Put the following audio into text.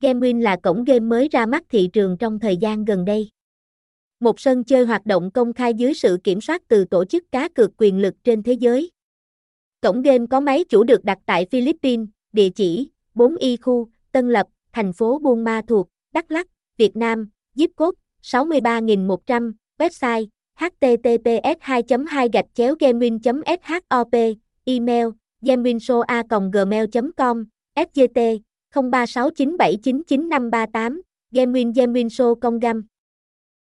GameWin là cổng game mới ra mắt thị trường trong thời gian gần đây. Một sân chơi hoạt động công khai dưới sự kiểm soát từ tổ chức cá cược quyền lực trên thế giới. Cổng game có máy chủ được đặt tại Philippines, địa chỉ 4Y khu, Tân Lập, thành phố Buôn Ma Thuột, Đắk Lắk, Việt Nam, zip code 63100, website https 2 2 gạch chéo gamewin shop email gamewinshoa gmail com sgt 0369799538 gamewin gamewin show công Gam.